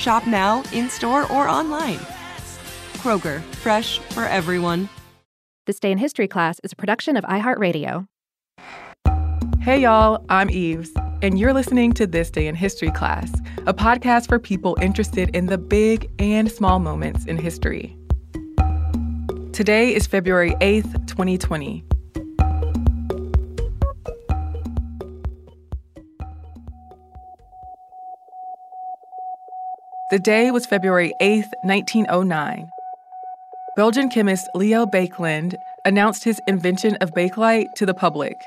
Shop now, in store, or online. Kroger, fresh for everyone. This Day in History class is a production of iHeartRadio. Hey, y'all, I'm Eves, and you're listening to This Day in History class, a podcast for people interested in the big and small moments in history. Today is February 8th, 2020. The day was February 8, 1909. Belgian chemist Leo Baekeland announced his invention of Bakelite to the public.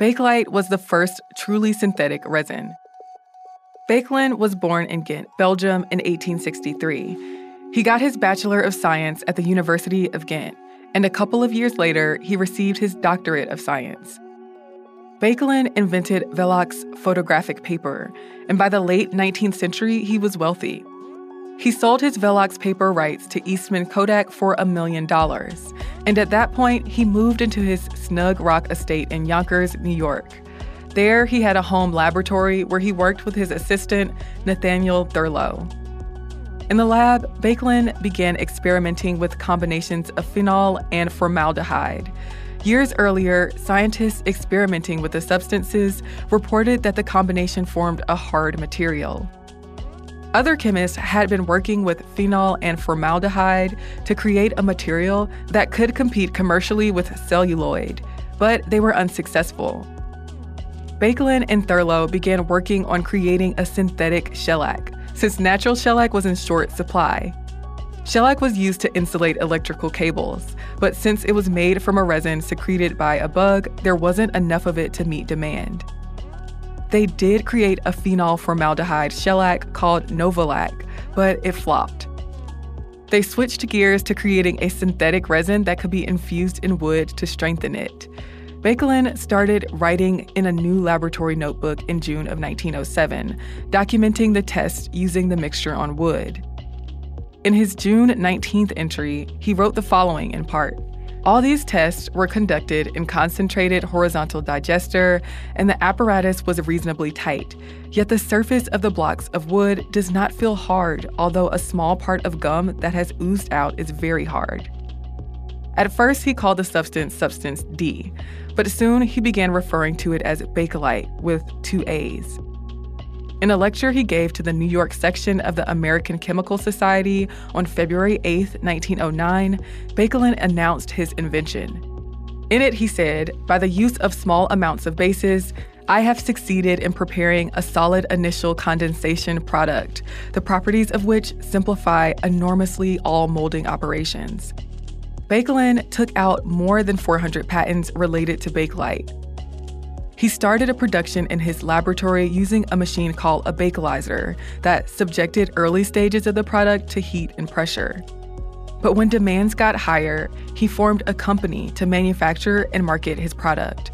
Bakelite was the first truly synthetic resin. Baekeland was born in Ghent, Belgium in 1863. He got his Bachelor of Science at the University of Ghent, and a couple of years later, he received his Doctorate of Science. Baekeland invented Velox photographic paper, and by the late 19th century, he was wealthy. He sold his Velox paper rights to Eastman Kodak for a million dollars, and at that point, he moved into his snug rock estate in Yonkers, New York. There, he had a home laboratory where he worked with his assistant, Nathaniel Thurlow. In the lab, Baekeland began experimenting with combinations of phenol and formaldehyde. Years earlier, scientists experimenting with the substances reported that the combination formed a hard material. Other chemists had been working with phenol and formaldehyde to create a material that could compete commercially with celluloid, but they were unsuccessful. Baekeland and Thurlow began working on creating a synthetic shellac, since natural shellac was in short supply. Shellac was used to insulate electrical cables, but since it was made from a resin secreted by a bug, there wasn't enough of it to meet demand. They did create a phenol formaldehyde shellac called Novolac, but it flopped. They switched gears to creating a synthetic resin that could be infused in wood to strengthen it. Baekeland started writing in a new laboratory notebook in June of 1907, documenting the tests using the mixture on wood. In his June 19th entry, he wrote the following in part All these tests were conducted in concentrated horizontal digester, and the apparatus was reasonably tight. Yet the surface of the blocks of wood does not feel hard, although a small part of gum that has oozed out is very hard. At first, he called the substance Substance D, but soon he began referring to it as Bakelite with two A's. In a lecture he gave to the New York section of the American Chemical Society on February 8, 1909, Baekeland announced his invention. In it, he said, by the use of small amounts of bases, I have succeeded in preparing a solid initial condensation product, the properties of which simplify enormously all molding operations. Baekeland took out more than 400 patents related to Bakelite. He started a production in his laboratory using a machine called a bakelizer that subjected early stages of the product to heat and pressure. But when demands got higher, he formed a company to manufacture and market his product.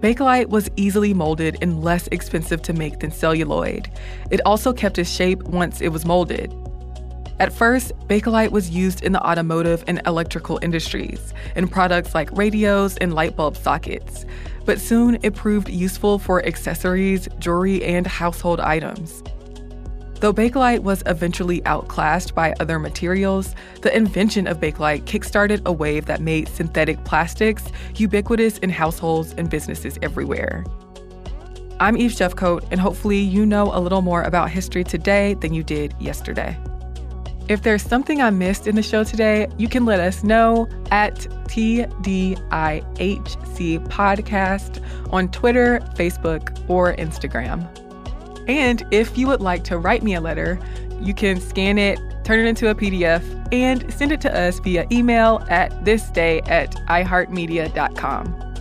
Bakelite was easily molded and less expensive to make than celluloid. It also kept its shape once it was molded. At first, Bakelite was used in the automotive and electrical industries, in products like radios and light bulb sockets. But soon it proved useful for accessories, jewelry, and household items. Though Bakelite was eventually outclassed by other materials, the invention of Bakelite kickstarted a wave that made synthetic plastics ubiquitous in households and businesses everywhere. I'm Eve Jeffcoat, and hopefully you know a little more about history today than you did yesterday. If there's something I missed in the show today, you can let us know at TDIHC Podcast on Twitter, Facebook, or Instagram. And if you would like to write me a letter, you can scan it, turn it into a PDF, and send it to us via email at thisday at iheartmedia.com.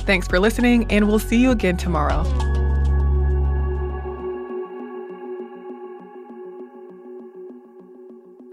Thanks for listening, and we'll see you again tomorrow.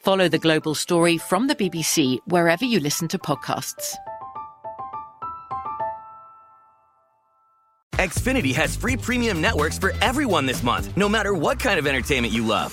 Follow the global story from the BBC wherever you listen to podcasts. Xfinity has free premium networks for everyone this month, no matter what kind of entertainment you love.